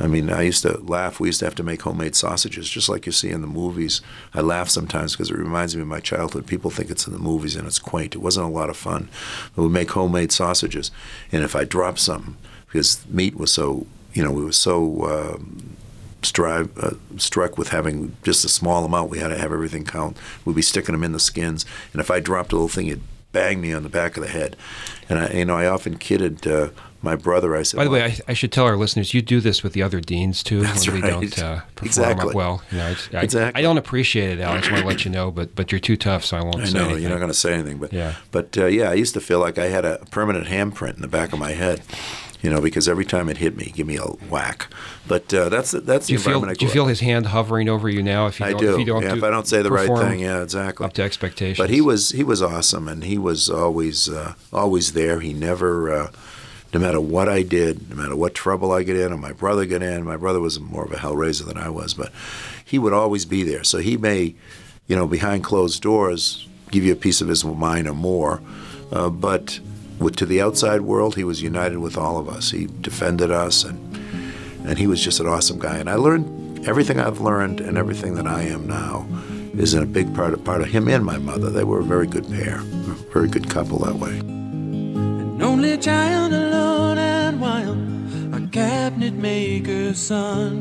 S2: I mean, I used to laugh. We used to have to make homemade sausages, just like you see in the movies. I laugh sometimes because it reminds me of my childhood. People think it's in the movies and it's quaint. It wasn't a lot of fun. But we make homemade sausages, and if I dropped something, because meat was so, you know, we were so. Um, strive, uh, struck with having just a small amount. We had to have everything count. We'd be sticking them in the skins, and if I dropped a little thing, it'd bang me on the back of the head. And I, you know, I often kidded uh, my brother. I said,
S1: By the
S2: "Well,
S1: way, I, I should tell our listeners you do this with the other deans too
S2: That's
S1: when we don't uh, perform
S2: Exactly.
S1: up well. You know, I,
S2: Exactly.
S1: I don't appreciate it, Alex. I want to let you know, but but you're too tough, so I won't
S2: I
S1: say
S2: know
S1: anything.
S2: you're not going to say anything, but
S1: Yeah.
S2: but uh, yeah, I used to feel like I had a permanent handprint in the back of my head, you know, because every time it hit me, give me a whack. But uh, that's that's
S1: do you
S2: the
S1: feel
S2: environment
S1: do you feel his hand hovering over you now? If you
S2: I
S1: don't,
S2: do.
S1: If you don't
S2: yeah,
S1: do,
S2: if I don't say the right thing, yeah, exactly.
S1: up to expectations.
S2: But he was he was awesome, and he was always uh, always there. He never, uh, no matter what I did, no matter what trouble I get in, or my brother get in. My brother was more of a hellraiser than I was, but he would always be there. So he may, you know, behind closed doors, give you a piece of his mind or more, uh, but with, to the outside world, he was united with all of us. He defended us, and and he was just an awesome guy. And I learned everything I've learned and everything that I am now is in a big part of part of him and my mother. They were a very good pair, a very good couple that way.
S4: Only child alone and wild, a cabinet maker's son.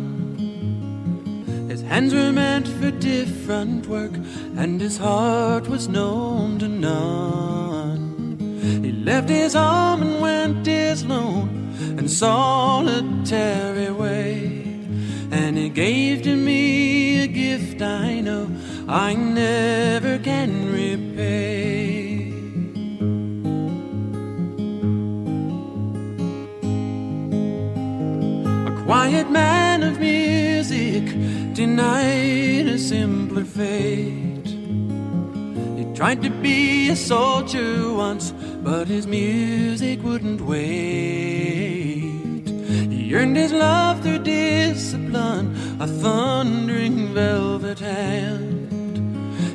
S4: His hands were meant for different work, and his heart was known to none. He left his home and went his lone and solitary way. And he gave to me a gift I know I never can repay. Quiet man of music denied a simpler fate. He tried to be a soldier once, but his music wouldn't wait. He earned his love through discipline, a thundering velvet hand.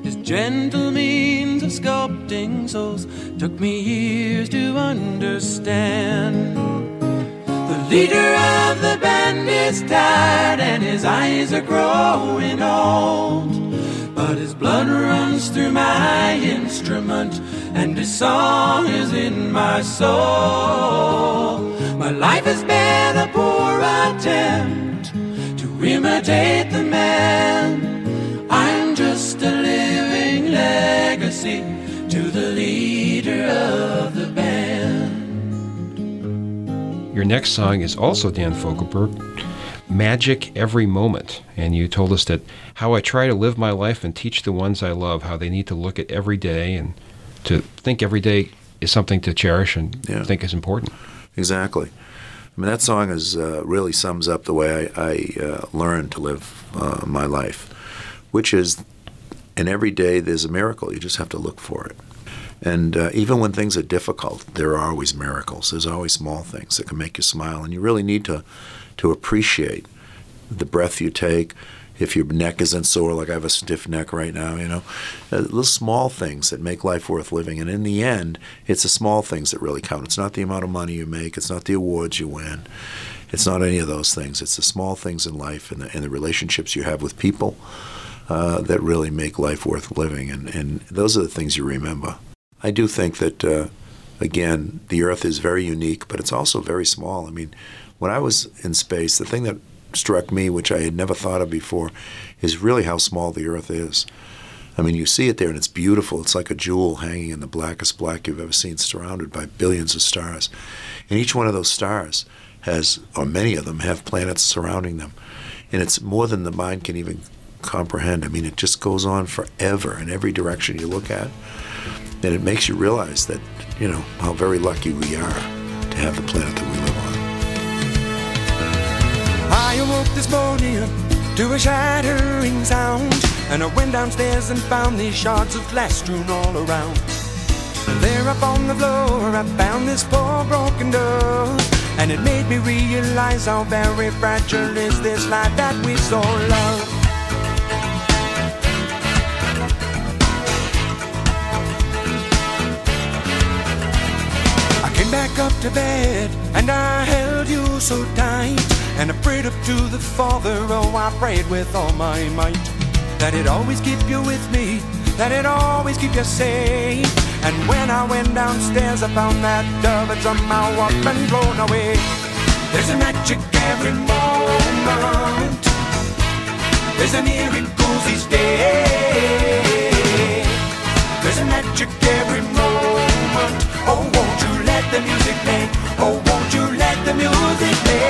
S4: His gentle means of sculpting souls took me years to understand. The leader of the band is tired and his eyes are growing old. But his blood runs through my instrument and his song is in my soul. My life has been a poor attempt to imitate the man. I'm just a living
S5: legacy to the leader of the
S1: Your next song is also Dan Fogelberg, Magic Every Moment. And you told us that how I try to live my life and teach the ones I love how they need to look at every day and to think every day is something to cherish and
S2: Yeah.
S1: think is important.
S2: Exactly. I mean, that song is uh, really sums up the way I, I uh, learned to live uh, my life, which is, in every day there's a miracle. You just have to look for it. And uh, even when things are difficult, there are always miracles. There's always small things that can make you smile, and you really need to to appreciate the breath you take. If your neck isn't sore, like I have a stiff neck right now, you know, uh, little small things that make life worth living. And in the end, it's the small things that really count. It's not the amount of money you make. It's not the awards you win. It's not any of those things. It's the small things in life and the, and the relationships you have with people uh, that really make life worth living. And, and those are the things you remember. I do think that, uh, again, the Earth is very unique, but it's also very small. I mean, when I was in space, the thing that struck me, which I had never thought of before, is really how small the Earth is. I mean, you see it there and it's beautiful. It's like a jewel hanging in the blackest black you've ever seen, surrounded by billions of stars. And each one of those stars has, or many of them, have planets surrounding them. And it's more than the mind can even comprehend. I mean, it just goes on forever in every direction you look at. And it makes you realize that, you know, how very lucky we are to have the planet that we live on.
S4: I awoke this morning to a shattering sound, and I went downstairs and found these shards of glass strewn all around. There up on the floor, I found this poor broken dove, and it made me realize how very fragile is this life that we so love. Up to bed and I held you so tight. And I prayed up to the Father, oh, I prayed with all my might. That it always keep you with me, that it always keep you safe. And when I went downstairs, I found that dove had somehow up and blown away. There's a magic every moment. There's a miracles each day. There's a magic every moment. Oh, you let the music play? Oh, won't you let the music play?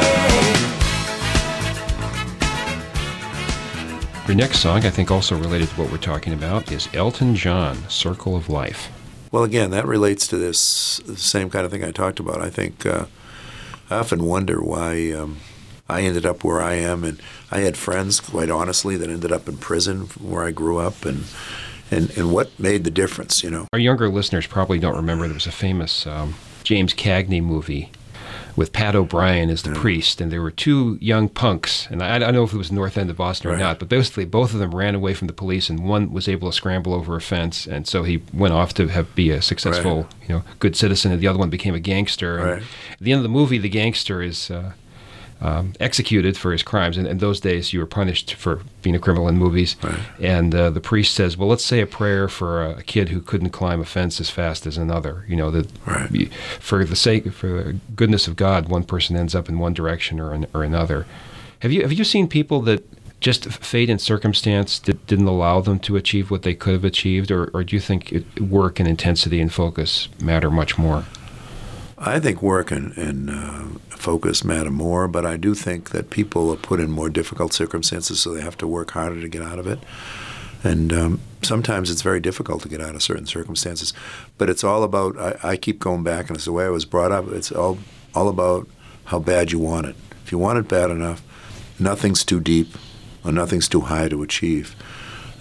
S1: Your next song, I think also related to what we're talking about, is Elton John, Circle of Life.
S2: Well, again, that relates to this same kind of thing I talked about. I think uh, I often wonder why um, I ended up where I am, and I had friends, quite honestly, that ended up in prison where I grew up, and and and what made the difference, you know?
S1: Our younger listeners probably don't remember there was a famous um, James Cagney movie with Pat O'Brien as the priest, and there were two young punks, and I, I don't know if it was North End of Boston or not, but basically both of them ran away from the police, and one was able to scramble over a fence, and so he went off to have be a successful,
S2: Right.
S1: you know, good citizen, and the other one became a gangster. And
S2: Right.
S1: At the end of the movie, the gangster is. Uh, um, executed for his crimes. And in those days, you were punished for being a criminal in movies.
S2: Right.
S1: And uh, the priest says, "Well, let's say a prayer for a kid who couldn't climb a fence as fast as another. You know that
S2: Right.
S1: for the sake, for the goodness of God, one person ends up in one direction or an, or another." Have you have you seen people that just fate and circumstance that didn't allow them to achieve what they could have achieved, or, or do you think it, work and intensity and focus matter much more?
S2: I think work and, and uh, focus matter more, but I do think that people are put in more difficult circumstances, so they have to work harder to get out of it. And um, sometimes it's very difficult to get out of certain circumstances. But it's all about, I, I keep going back, and it's the way I was brought up. It's all, all about how bad you want it. If you want it bad enough, nothing's too deep or nothing's too high to achieve.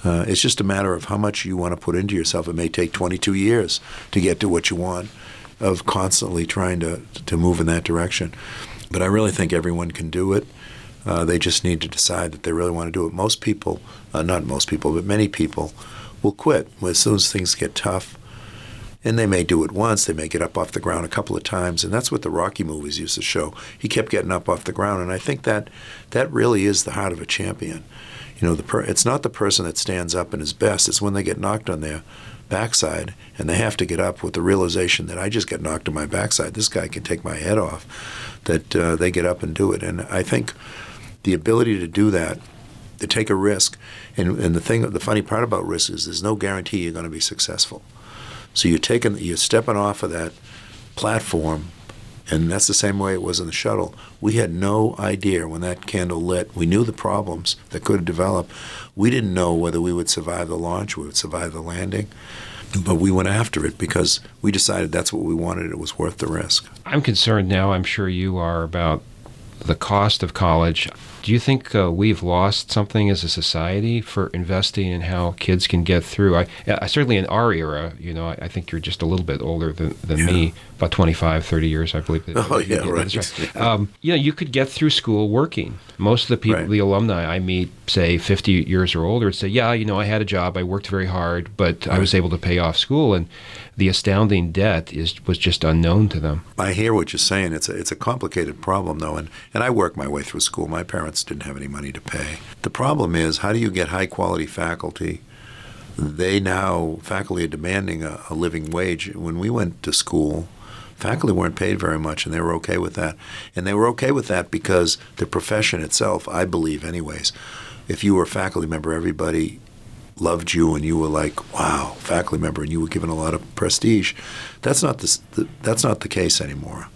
S2: Uh, it's just a matter of how much you want to put into yourself. It may take 22 years to get to what you want, of constantly trying to, to move in that direction. But I really think everyone can do it. Uh, they just need to decide that they really want to do it. Most people, uh, not most people, but many people, will quit as soon as things get tough. And they may do it once, they may get up off the ground a couple of times, and that's what the Rocky movies used to show. He kept getting up off the ground, and I think that that really is the heart of a champion. You know, the per- it's not the person that stands up and is best; it's when they get knocked on their backside and they have to get up with the realization that I just got knocked on my backside. This guy can take my head off. That uh, they get up and do it, and I think the ability to do that to take a risk. And, and the thing, the funny part about risk is there's no guarantee you're going to be successful. So you're taking, you're stepping off of that platform, and that's the same way it was in the shuttle. We had no idea when that candle lit. We knew the problems that could develop. We didn't know whether we would survive the launch, we would survive the landing, but we went after it because we decided that's what we wanted. It was worth the risk.
S1: I'm concerned now, I'm sure you are, about the cost of college. Do you think uh, we've lost something as a society for investing in how kids can get through? I, I certainly in our era, you know, I, I think you're just a little bit older than, than me, about 25, 30 years, I believe. that-
S2: Oh, yeah,
S1: that's
S2: right.
S1: Um, you know, you could get through school working. Most of the people,
S2: Right.
S1: the alumni I meet, say 50 years or older, would say, yeah, you know, I had a job, I worked very hard, but I was able to pay off school. And the astounding debt is was just unknown to them.
S2: I hear what you're saying. It's a, it's a complicated problem, though, and, and I worked my way through school. My parents didn't have any money to pay. The problem is, how do you get high quality faculty? They now, faculty are demanding a, a living wage. When we went to school, faculty weren't paid very much, and they were okay with that. And they were okay with that because the profession itself, I believe, anyways, if you were a faculty member, everybody loved you and you were like, wow, faculty member, and you were given a lot of prestige. That's not the, that's not the case anymore.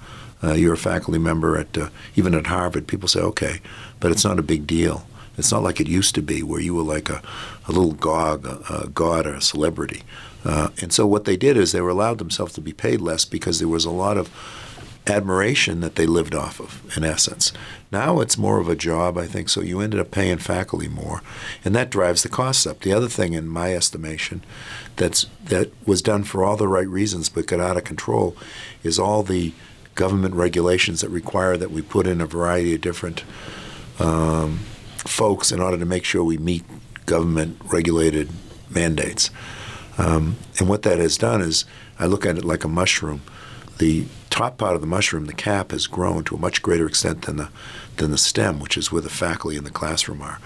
S2: Uh, you're a faculty member at uh, even at Harvard. People say, okay, but it's not a big deal. It's not like it used to be, where you were like a, a little gog, a, a god, or a celebrity. Uh, and so what they did is they were allowed themselves to be paid less because there was a lot of admiration that they lived off of, in essence. Now it's more of a job, I think, so you ended up paying faculty more, and that drives the costs up. The other thing, in my estimation, that's that was done for all the right reasons but got out of control, is all the government regulations that require that we put in a variety of different um, folks in order to make sure we meet government regulated mandates. Um, and what that has done is, I look at it like a mushroom. The top part of the mushroom, the cap, has grown to a much greater extent than the than the stem, which is where the faculty in the classroom are.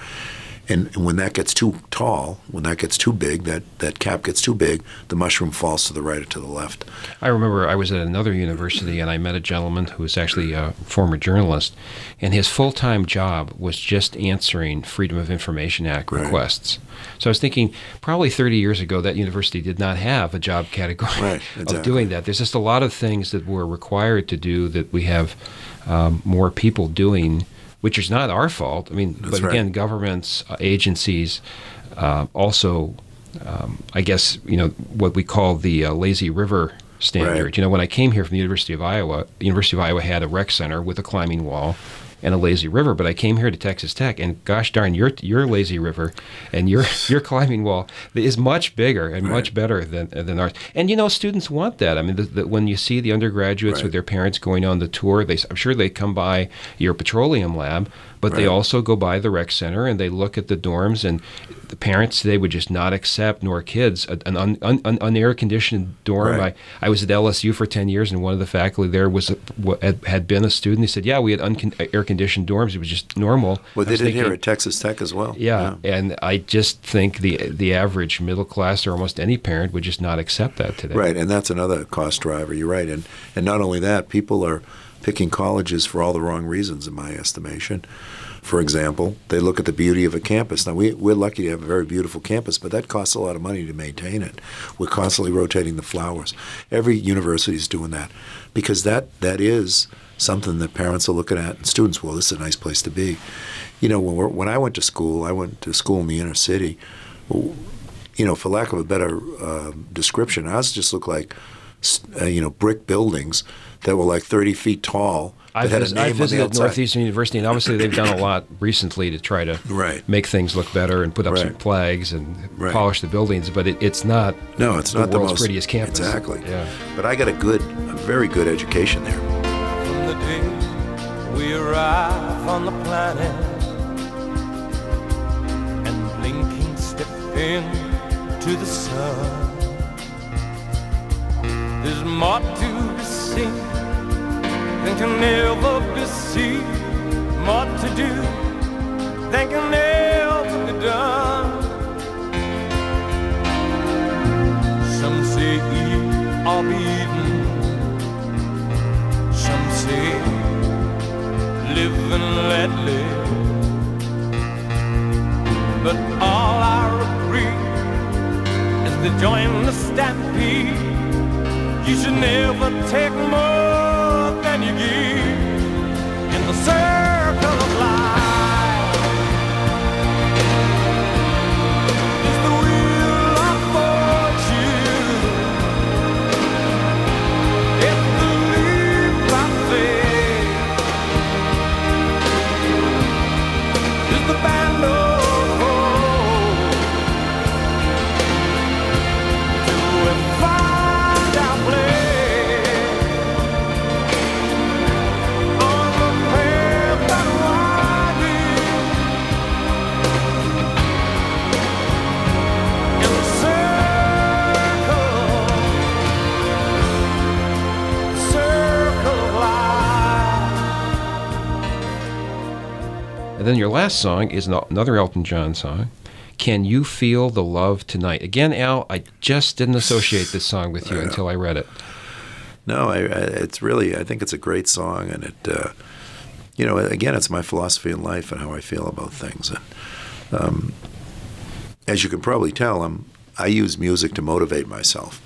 S2: And when that gets too tall, when that gets too big, that, that cap gets too big, the mushroom falls to the right or to the left.
S1: I remember I was at another university and I met a gentleman who was actually a former journalist, and his full time job was just answering Freedom of Information Act
S2: Right.
S1: requests. So I was thinking, probably 30 years ago, that university did not have a job category
S2: Right,
S1: of doing that. There's just a lot of things that we're required to do that we have um, more people doing, which is not our fault. I mean,
S2: That's
S1: but
S2: right.
S1: again, governments, uh, agencies, uh, also, um, I guess, you know, what we call the uh, lazy river standard.
S2: Right.
S1: You know, when I came here from the University of Iowa, the University of Iowa had a rec center with a climbing wall and a lazy river. But I came here to Texas Tech, and gosh darn, your your lazy river and your your climbing wall is much bigger and much better than than ours. And you know, students want that. I mean, the, the, when you see the undergraduates
S2: Right.
S1: with their parents going on the tour, they I'm sure they come by your petroleum lab. But they also go by the rec center and they look at the dorms and the parents they would just not accept nor kids an un, un, un, un air conditioned dorm.
S2: Right.
S1: I, I was at LSU for ten years and one of the faculty there was a, had, had been a student. He said, "Yeah, we had uncon- air conditioned dorms. It was just normal."
S2: Well, they did here at Texas Tech as well.
S1: yeah, and I just think the the average middle class or almost any parent would just not accept that today.
S2: Right, and that's another cost driver. You're right, and and not only that, people are picking colleges for all the wrong reasons, in my estimation. For example, they look at the beauty of a campus. Now we we're lucky to have a very beautiful campus, but that costs a lot of money to maintain it. We're constantly rotating the flowers. Every university is doing that because that that is something that parents are looking at and students. Well, this is a nice place to be. You know, when when I went to school, I went to school in the inner city you know, for lack of a better uh, description, ours just looked like, uh, you know, brick buildings that were like 30 feet tall.
S1: I've,
S2: had a name
S1: I've
S2: on the
S1: visited. Northeastern University, and obviously they've done a lot recently to try to
S2: Right.
S1: make things look better and put up some flags and
S2: Right.
S1: polish the buildings. But it, it's not.
S2: No, it's
S1: the
S2: not the most
S1: prettiest campus.
S2: Exactly.
S1: Yeah.
S2: But I got a good, a very good education there.
S5: from the day we arrive on the planet and blinking step into the sun. There's more to be seen than can ever be seen, more to do than can ever be done. Some say eat or be eaten. Some say live and let live. But all I regret is to join the stampede. You should never take more than you give. In the circle
S1: And then your last song is another Elton John song. Can you feel the love tonight? Again, Al, I just didn't associate this song with you until I read it.
S2: No, I, I, it's really. I think it's a great song, and it, uh, you know, again, it's my philosophy in life and how I feel about things. And um, as you can probably tell, I'm, I use music to motivate myself,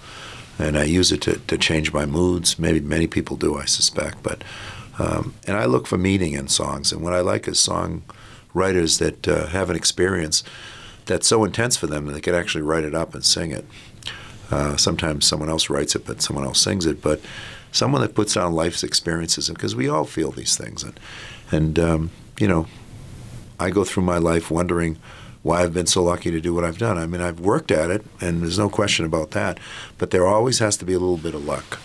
S2: and I use it to, to change my moods. Maybe many people do, I suspect. But um, and I look for meaning in songs, and what I like is song writers that uh, have an experience that's so intense for them that they can actually write it up and sing it. Uh, sometimes someone else writes it, but someone else sings it. But someone that puts down life's experiences, because we all feel these things, and and um, you know, I go through my life wondering why I've been so lucky to do what I've done. I mean, I've worked at it, and there's no question about that. But there always has to be a little bit of luck,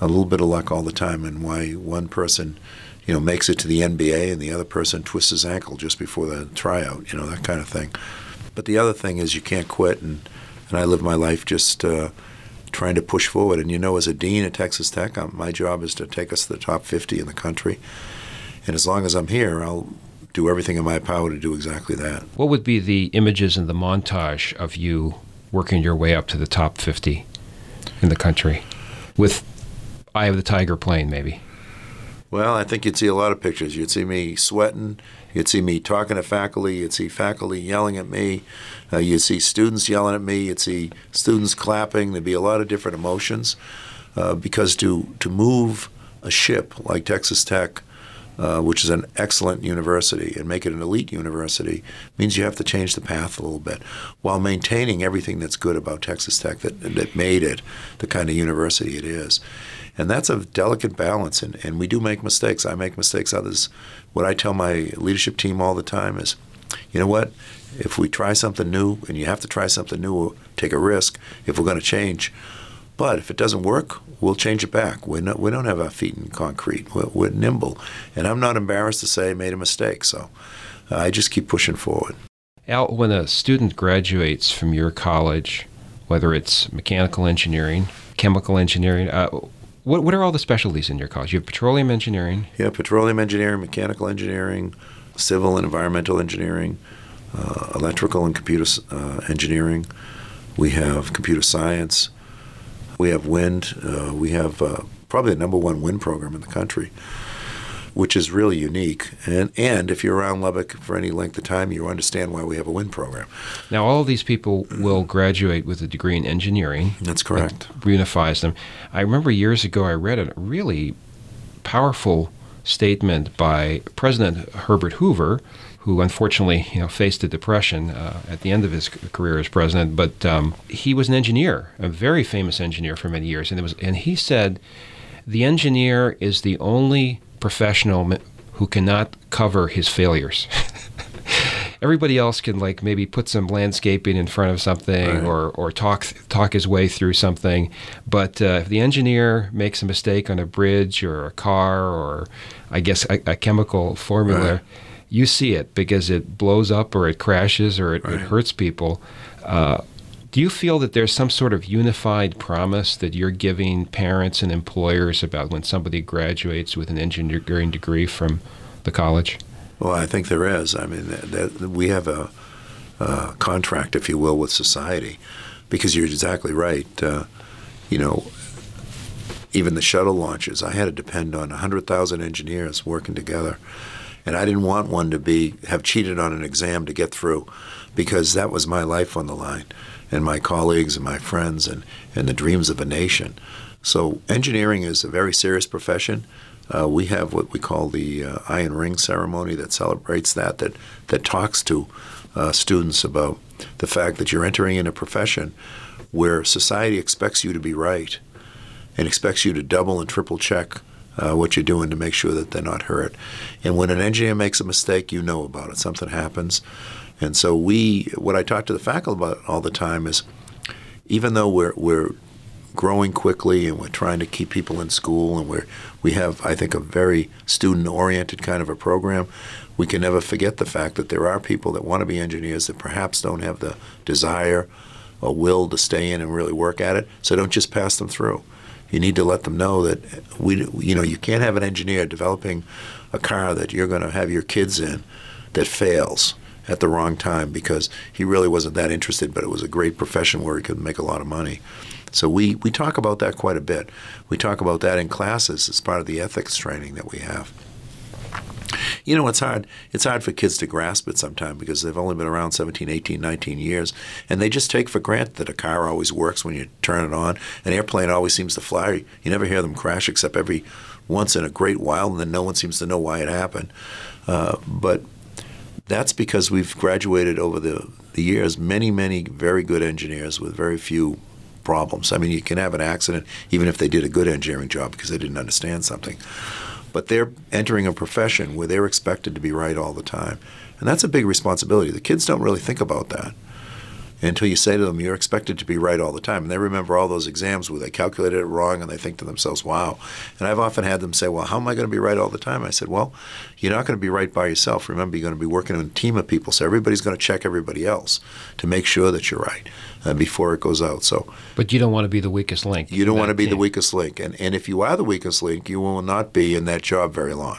S2: a little bit of luck all the time, and why one person. You know, makes it to the NBA, and the other person twists his ankle just before the tryout. You know that kind of thing. But the other thing is you can't quit, and and I live my life just uh, trying to push forward. And you know, as a dean at Texas Tech, um, my job is to take us to the top 50 in the country. And as long as I'm here, I'll do everything in my power to do exactly that.
S1: What would be the images and the montage of you working your way up to the top 50 in the country with Eye of the Tiger plane, maybe?
S2: Well, I think you'd see a lot of pictures. You'd see me sweating. You'd see me talking to faculty. You'd see faculty yelling at me. Uh, you'd see students yelling at me. You'd see students clapping. There'd be a lot of different emotions uh, because to to move a ship like Texas Tech, uh, which is an excellent university, and make it an elite university means you have to change the path a little bit while maintaining everything that's good about Texas Tech that that made it the kind of university it is. And that's a delicate balance, and, and we do make mistakes. I make mistakes. Others, what I tell my leadership team all the time is, you know what? If we try something new, and you have to try something new, we'll take a risk if we're going to change. But if it doesn't work, we'll change it back. We're not, we don't have our feet in concrete. We're, we're nimble. And I'm not embarrassed to say I made a mistake. So uh, I just keep pushing forward.
S1: Al, when a student graduates from your college, whether it's mechanical engineering, chemical engineering, uh, what, what are all the specialties in your college? You have petroleum engineering.
S2: Yeah, petroleum engineering, mechanical engineering, civil and environmental engineering, uh, electrical and computer uh, engineering. We have computer science. We have wind. Uh, we have uh, probably the number one wind program in the country, which is really unique. And and if you're around Lubbock for any length of time, you understand why we have a wind program.
S1: Now, all of these people will graduate with a degree in engineering.
S2: That's correct.
S1: That reunifies them. I remember years ago I read a really powerful statement by President Herbert Hoover, who unfortunately you know faced a depression uh, at the end of his career as president. But um, he was an engineer, a very famous engineer for many years, and it was and he said, the engineer is the only professional who cannot cover his failures. everybody else can like maybe put some landscaping in front of something
S2: Right.
S1: or or talk talk his way through something but uh, if the engineer makes a mistake on a bridge or a car or i guess a, a chemical formula
S2: Right.
S1: you see it because it blows up or it crashes or it, it hurts people uh, do you feel that there's some sort of unified promise that you're giving parents and employers about when somebody graduates with an engineering degree from the college?
S2: Well, I think there is. I mean, that, that we have a, a contract, if you will, with society, because you're exactly right. Uh, you know, even the shuttle launches, I had to depend on 100,000 engineers working together, and I didn't want one to be have cheated on an exam to get through, because that was my life on the line, and my colleagues and my friends, and, and the dreams of a nation. So engineering is a very serious profession. Uh, we have what we call the uh, Iron Ring ceremony that celebrates that, that, that talks to uh, students about the fact that you're entering in a profession where society expects you to be right and expects you to double and triple check uh, what you're doing to make sure that they're not hurt. And when an engineer makes a mistake, you know about it. Something happens. And so we, what I talk to the faculty about all the time is, even though we're, we're growing quickly and we're trying to keep people in school and we're, we have, I think, a very student-oriented kind of a program, we can never forget the fact that there are people that want to be engineers that perhaps don't have the desire or will to stay in and really work at it. So don't just pass them through. You need to let them know that we, you know, you can't have an engineer developing a car that you're going to have your kids in that fails at the wrong time because he really wasn't that interested, but it was a great profession where he could make a lot of money. So we, we talk about that quite a bit. We talk about that in classes as part of the ethics training that we have. You know, it's hard. It's hard for kids to grasp it sometimes because they've only been around 17, 18, 19 years, and they just take for granted that a car always works when you turn it on. An airplane always seems to fly. You never hear them crash except every once in a great while, and then no one seems to know why it happened. Uh, but that's because we've graduated over the, the years many, many very good engineers with very few problems. I mean, you can have an accident even if they did a good engineering job because they didn't understand something. But they're entering a profession where they're expected to be right all the time. And that's a big responsibility. The kids don't really think about that until you say to them, you're expected to be right all the time. And they remember all those exams where they calculated it wrong and they think to themselves, wow. And I've often had them say, well, how am I going to be right all the time? I said, well, you're not going to be right by yourself. Remember, you're going to be working in a team of people. So everybody's going to check everybody else to make sure that you're right uh, before it goes out. So
S1: But you don't want to be the weakest link.
S2: you don't want to be the weakest link. And, and if you are the weakest link, you will not be in that job very long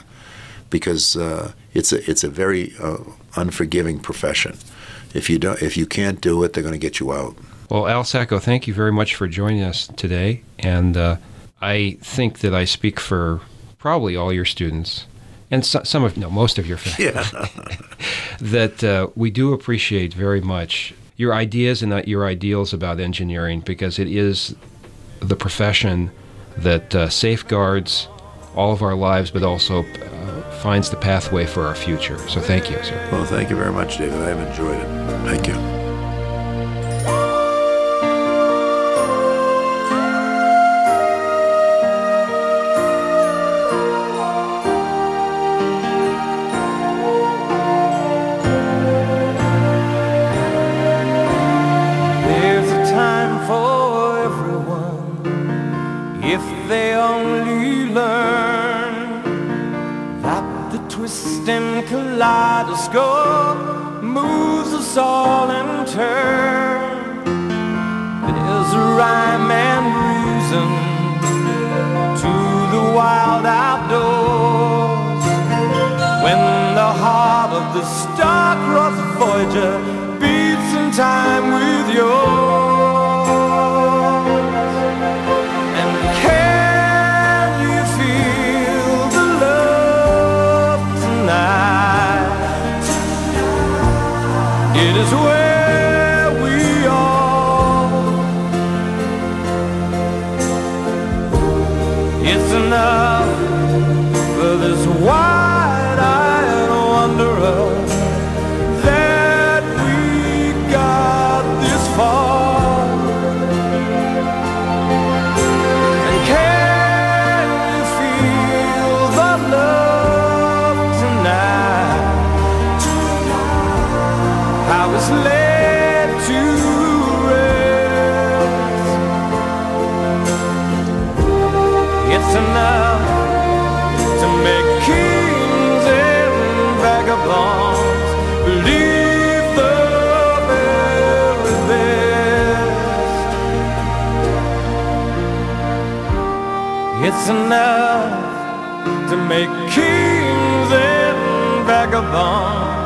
S2: because uh, it's, a, it's a very uh, unforgiving profession. If you, don't, if you can't do it, they're going to get you out.
S1: Well, Al Sacco, thank you very much for joining us today. And uh, I think that I speak for probably all your students and so, some of, no, most of your faculty, that uh, we do appreciate very much your ideas and your ideals about engineering because it is the profession that uh, safeguards all of our lives, but also uh, finds the pathway for our future. So thank you, sir.
S2: Well, thank you very much, David. I've enjoyed it. Thank you.
S5: There's a time for everyone if they only twisting kaleidoscope moves us all in turn. There's a rhyme and reason to the wild outdoors. When the heart of the star-crossed Voyager beats in time with yours. It's enough to make kings and vagabonds